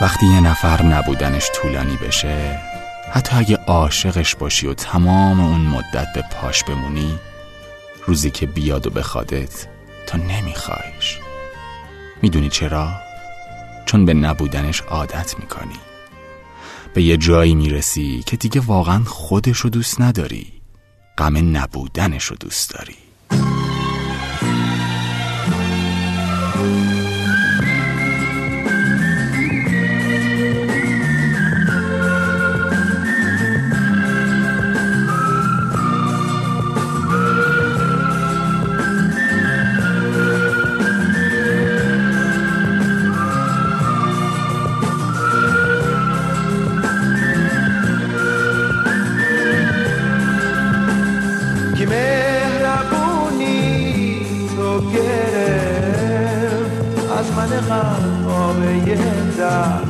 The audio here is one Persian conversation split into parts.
وقتی یه نفر نبودنش طولانی بشه حتی اگه عاشقش باشی و تمام اون مدت به پاش بمونی روزی که بیاد و بخوادت تا نمیخوایش. می‌دونی چرا؟ چون به نبودنش عادت می‌کنی. به یه جایی می‌رسی که دیگه واقعا خودشو دوست نداری. غم نبودنشو دوست داری. در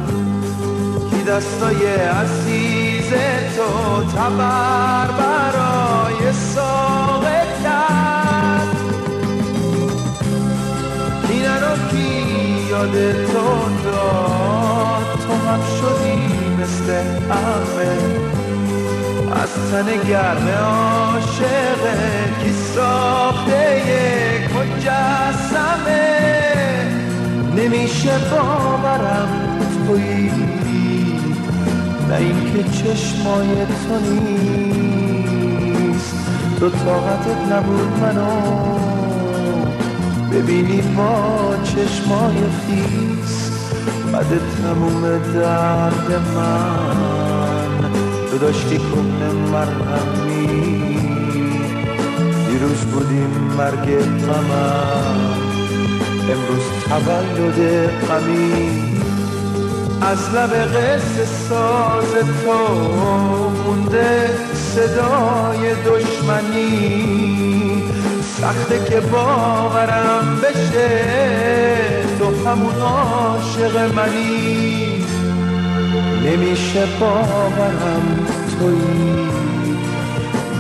کی دستای عزیز تو تبر برای ساقه کرد. کی نرو کی یاد تو داد؟ تو هم شدی مثل همه. از تن گرم نمیشه باورم تویی نه اینکه چشمای تو نیست. تو طاقتت نبود منو. ببینی با چشمای خیس. بعد تموم درد من. تو داشتی کنه مرهمی دیروز بودیم مرگ غمم. امروز تولد غمی از لب قصه ساز تو مونده صدای دشمنی. سخته که باورم بشه تو همون عاشق منی. نمیشه باورم تویی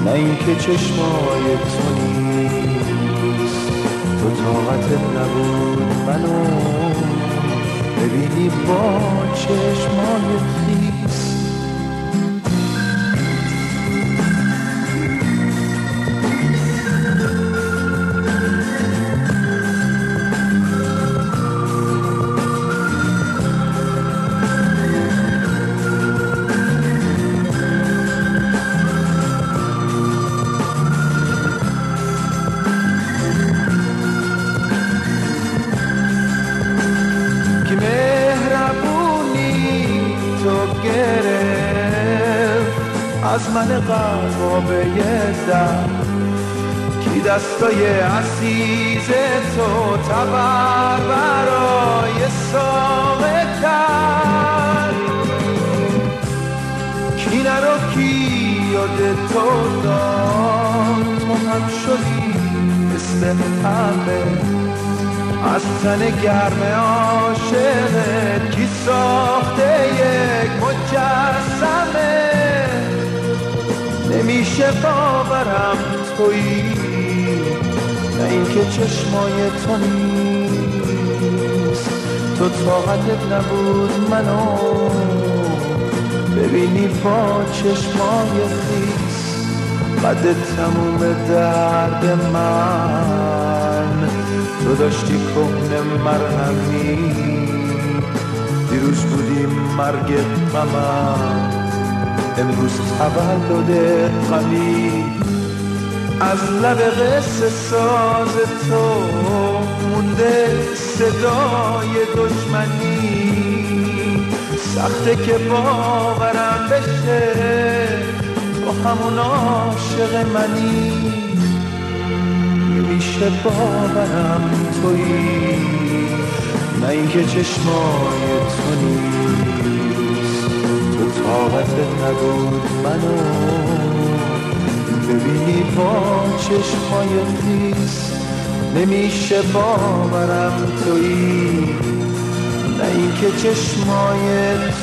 نه اینکه چشمای تو تو طاقتت نبود منو. ببینی با چشمای خیس از من یه در کی دستای عزیز تو تبر برای ساقه کی نرو کی یاد تو داد؟ تو هم شدی مثل همه. از تن گرم عاشقت کی ساخته باورم تویی نه اینکه چشمای تو نیست. تو طاقتت نبود منو. ببینی با چشمای خیس بعد تموم درد من. تو داشتی کهنه مرهمی دیروز بودیم مرگ غمم. امروز تولد غمی از لب قصه ساز تو مونده صدای دشمنی. سخته که باورم بشه تو همون عاشق منی. میشه باورم تویی نه اینکه چشمای تو طاقت نبود منو. ببینی با چشمای خیس نمیشه باورم تویی. نه اینکه چشمای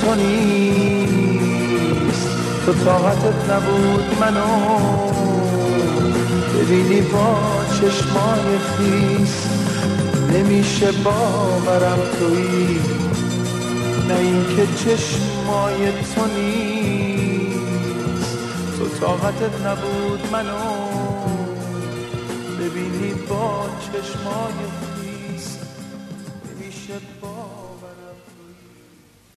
تو نیست. تو طاقتت نبود منو. ببینی با چشمای خیس نمیشه باورم تویی. نه اینکه چشمای تو نیست. تو طاقتت نبود منو. ببینی با چشمای